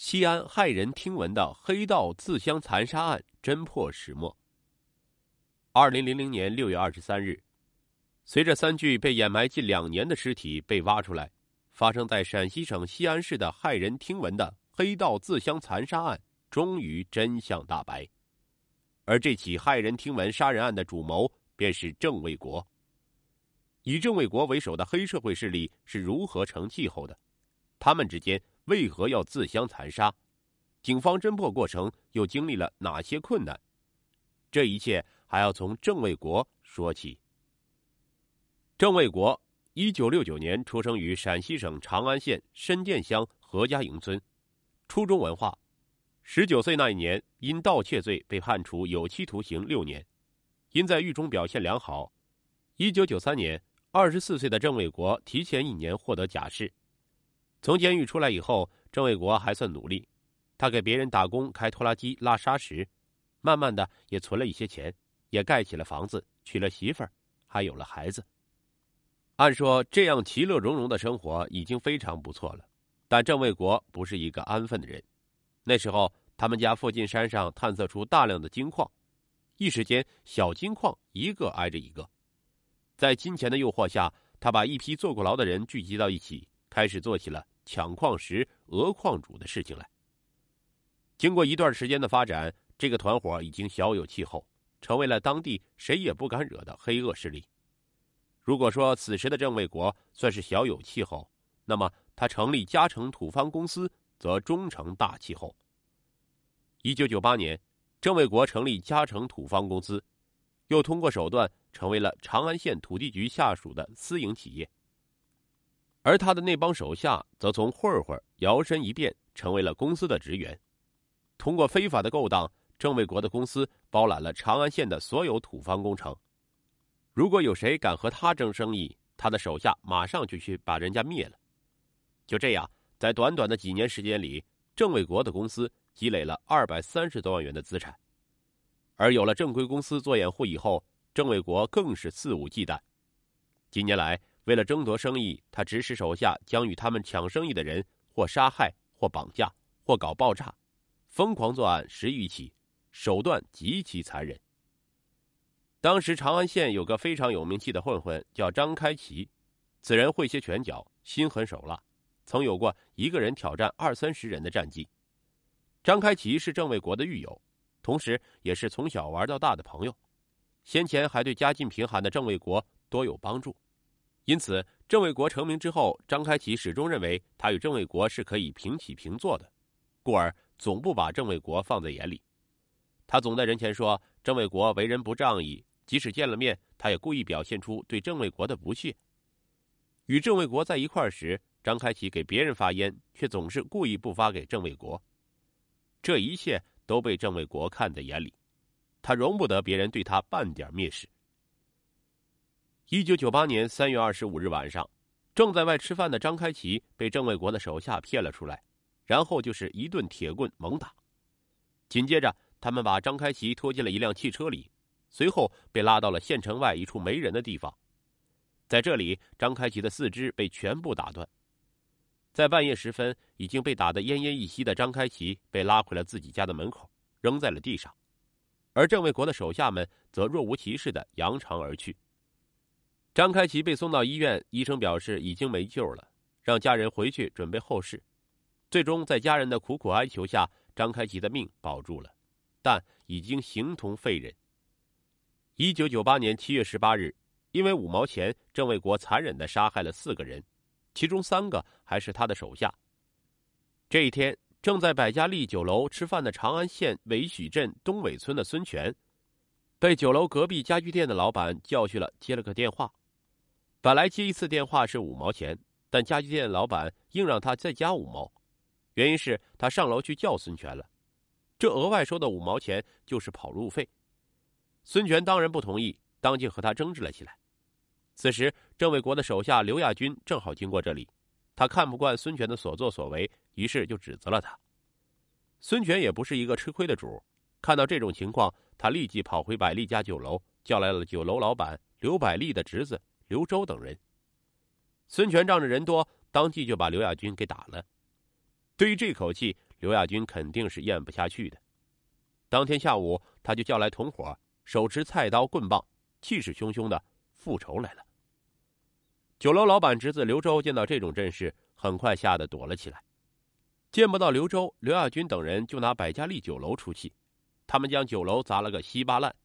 西安骇人听闻的黑道自相残杀案侦破始末。二零零零年六月二十三日，随着三具被掩埋近两年的尸体被挖出来，发生在陕西省西安市的骇人听闻的黑道自相残杀案终于真相大白。而这起骇人听闻杀人案的主谋便是郑卫国。以郑卫国为首的黑社会势力是如何成气候的？他们之间？为何要自相残杀？警方侦破过程又经历了哪些困难？这一切还要从郑卫国说起。郑卫国，一九六九年出生于陕西省长安县申店乡何家营村，初中文化。十九岁那一年，因盗窃罪被判处有期徒刑六年。因在狱中表现良好，一九九三年，二十四岁的郑卫国提前一年获得假释。从监狱出来以后，郑卫国还算努力，他给别人打工，开拖拉机拉砂石，慢慢的也存了一些钱，也盖起了房子，娶了媳妇儿，还有了孩子。按说这样其乐融融的生活已经非常不错了，但郑卫国不是一个安分的人。那时候，他们家附近山上探测出大量的金矿，一时间小金矿一个挨着一个，在金钱的诱惑下，他把一批坐过牢的人聚集到一起。开始做起了抢矿石、讹矿主的事情来。经过一段时间的发展，这个团伙已经小有气候，成为了当地谁也不敢惹的黑恶势力。如果说此时的郑卫国算是小有气候，那么他成立嘉诚土方公司则终成大气候。一九九八年，郑卫国成立嘉诚土方公司，又通过手段成为了长安县土地局下属的私营企业。而他的那帮手下则从混混摇身一变成为了公司的职员，通过非法的勾当，郑卫国的公司包揽了长安县的所有土方工程。如果有谁敢和他争生意，他的手下马上就去把人家灭了。就这样，在短短的几年时间里，郑卫国的公司积累了二百三十多万元的资产。而有了正规公司做掩护以后，郑卫国更是肆无忌惮。近年来，为了争夺生意，他指使手下将与他们抢生意的人或杀害、或绑架、或搞爆炸，疯狂作案十余起，手段极其残忍。当时长安县有个非常有名气的混混叫张开奇，此人会些拳脚，心狠手辣，曾有过一个人挑战二三十人的战绩。张开奇是郑卫国的狱友，同时也是从小玩到大的朋友，先前还对家境贫寒的郑卫国多有帮助。因此，郑卫国成名之后，张开启始终认为他与郑卫国是可以平起平坐的，故而总不把郑卫国放在眼里。他总在人前说郑卫国为人不仗义，即使见了面，他也故意表现出对郑卫国的不屑。与郑卫国在一块时，张开启给别人发烟，却总是故意不发给郑卫国。这一切都被郑卫国看在眼里，他容不得别人对他半点蔑视。一九九八年三月二十五日晚上，正在外吃饭的张开奇被郑卫国的手下骗了出来，然后就是一顿铁棍猛打。紧接着，他们把张开奇拖进了一辆汽车里，随后被拉到了县城外一处没人的地方。在这里，张开奇的四肢被全部打断。在半夜时分，已经被打得奄奄一息的张开奇被拉回了自己家的门口，扔在了地上，而郑卫国的手下们则若无其事的扬长而去。张开奇被送到医院，医生表示已经没救了，让家人回去准备后事。最终，在家人的苦苦哀求下，张开奇的命保住了，但已经形同废人。一九九八年七月十八日，因为五毛钱，郑卫国残忍的杀害了四个人，其中三个还是他的手下。这一天，正在百家丽酒楼吃饭的长安县韦许镇东尾村的孙权，被酒楼隔壁家具店的老板叫去了，接了个电话。本来接一次电话是五毛钱，但家具店老板硬让他再加五毛，原因是他上楼去叫孙权了，这额外收的五毛钱就是跑路费。孙权当然不同意，当即和他争执了起来。此时，郑卫国的手下刘亚军正好经过这里，他看不惯孙权的所作所为，于是就指责了他。孙权也不是一个吃亏的主，看到这种情况，他立即跑回百丽家酒楼，叫来了酒楼老板刘百丽的侄子。刘周等人，孙权仗着人多，当即就把刘亚军给打了。对于这口气，刘亚军肯定是咽不下去的。当天下午，他就叫来同伙，手持菜刀、棍棒，气势汹汹的复仇来了。酒楼老板侄子刘周见到这种阵势，很快吓得躲了起来。见不到刘周，刘亚军等人就拿百家丽酒楼出气，他们将酒楼砸了个稀巴烂。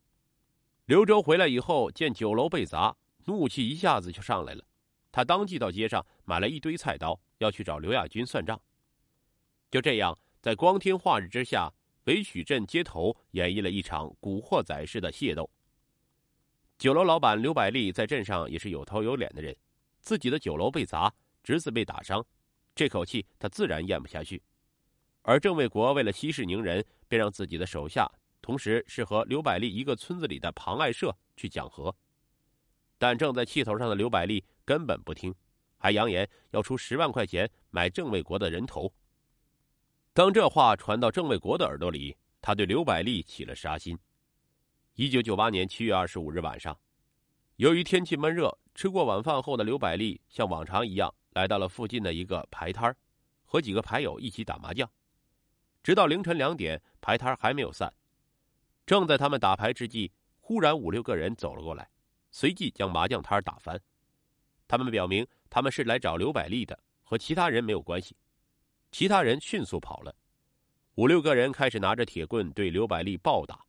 刘周回来以后，见酒楼被砸，怒气一下子就上来了。他当即到街上买了一堆菜刀，要去找刘亚军算账。就这样，在光天化日之下，北曲镇街头演绎了一场古惑仔式的械斗。酒楼老板刘百利在镇上也是有头有脸的人，自己的酒楼被砸，侄子被打伤。这口气他自然咽不下去，而郑卫国为了息事宁人，便让自己的手下，同时是和刘百利一个村子里的庞爱社去讲和。但正在气头上的刘百利根本不听，还扬言要出十万块钱买郑卫国的人头。当这话传到郑卫国的耳朵里，他对刘百利起了杀心。一九九八年七月二十五日晚上，由于天气闷热，吃过晚饭后的刘百利像往常一样。来到了附近的一个牌摊和几个牌友一起打麻将，直到凌晨两点，牌摊还没有散。正在他们打牌之际，忽然五六个人走了过来，随即将麻将摊打翻。他们表明他们是来找刘百利的，和其他人没有关系。其他人迅速跑了。五六个人开始拿着铁棍对刘百利暴打，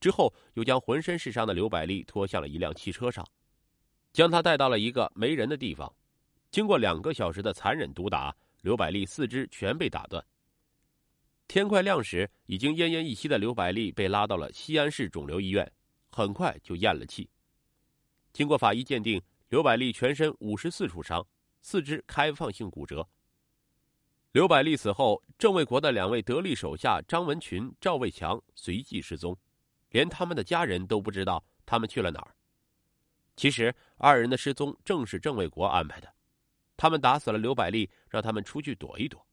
之后又将浑身是伤的刘百利拖向了一辆汽车上，将他带到了一个没人的地方。经过两个小时的残忍毒打，刘百利四肢全被打断。天快亮时，已经奄奄一息的刘百利被拉到了西安市肿瘤医院，很快就咽了气。经过法医鉴定，刘百利全身五十四处伤，四肢开放性骨折。刘百利死后，郑卫国的两位得力手下张文群、赵卫强随即失踪，连他们的家人都不知道他们去了哪儿。其实，二人的失踪正是郑卫国安排的。他们打死了刘百利，让他们出去躲一躲。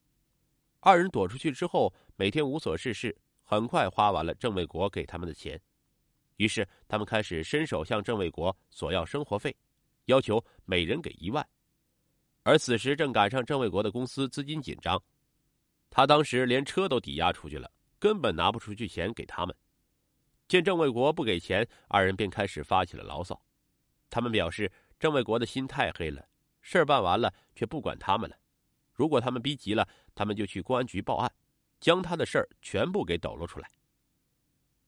二人躲出去之后，每天无所事事，很快花完了郑卫国给他们的钱。于是，他们开始伸手向郑卫国索要生活费，要求每人给一万。而此时正赶上郑卫国的公司资金紧张，他当时连车都抵押出去了，根本拿不出去钱给他们。见郑卫国不给钱，二人便开始发起了牢骚。他们表示，郑卫国的心太黑了。事儿办完了，却不管他们了。如果他们逼急了，他们就去公安局报案，将他的事儿全部给抖露出来。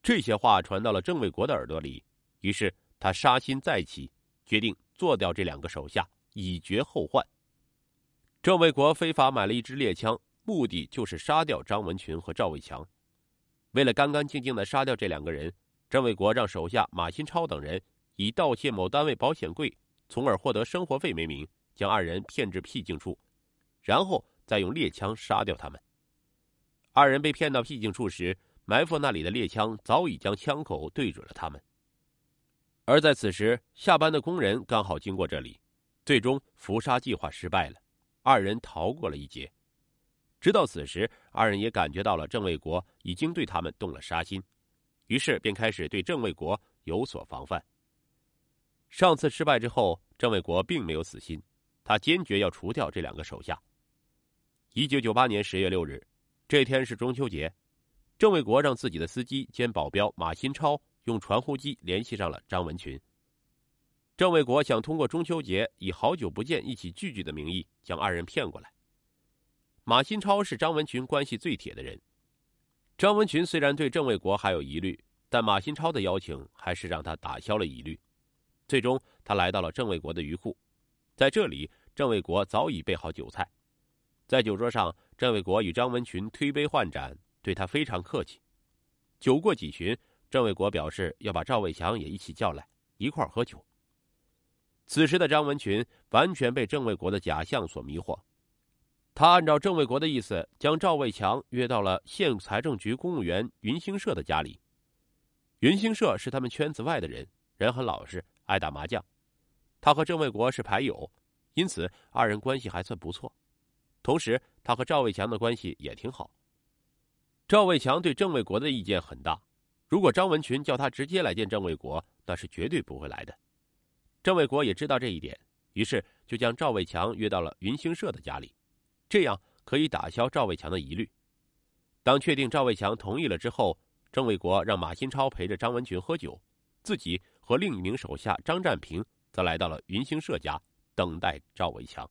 这些话传到了郑卫国的耳朵里，于是他杀心再起，决定做掉这两个手下，以绝后患。郑卫国非法买了一支猎枪，目的就是杀掉张文群和赵卫强。为了干干净净的杀掉这两个人，郑卫国让手下马新超等人以盗窃某单位保险柜，从而获得生活费为名。将二人骗至僻静处，然后再用猎枪杀掉他们。二人被骗到僻静处时，埋伏那里的猎枪早已将枪口对准了他们。而在此时，下班的工人刚好经过这里，最终伏杀计划失败了，二人逃过了一劫。直到此时，二人也感觉到了郑卫国已经对他们动了杀心，于是便开始对郑卫国有所防范。上次失败之后，郑卫国并没有死心。他坚决要除掉这两个手下。一九九八年十月六日，这天是中秋节，郑卫国让自己的司机兼保镖马新超用传呼机联系上了张文群。郑卫国想通过中秋节以好久不见一起聚聚的名义将二人骗过来。马新超是张文群关系最铁的人，张文群虽然对郑卫国还有疑虑，但马新超的邀请还是让他打消了疑虑。最终，他来到了郑卫国的鱼库。在这里，郑卫国早已备好酒菜，在酒桌上，郑卫国与张文群推杯换盏，对他非常客气。酒过几巡，郑卫国表示要把赵卫强也一起叫来，一块喝酒。此时的张文群完全被郑卫国的假象所迷惑，他按照郑卫国的意思，将赵卫强约到了县财政局公务员云兴社的家里。云兴社是他们圈子外的人，人很老实，爱打麻将。他和郑卫国是牌友，因此二人关系还算不错。同时，他和赵卫强的关系也挺好。赵卫强对郑卫国的意见很大，如果张文群叫他直接来见郑卫国，那是绝对不会来的。郑卫国也知道这一点，于是就将赵卫强约到了云兴社的家里，这样可以打消赵卫强的疑虑。当确定赵卫强同意了之后，郑卫国让马新超陪着张文群喝酒，自己和另一名手下张占平则来到了云兴社家等待赵卫强。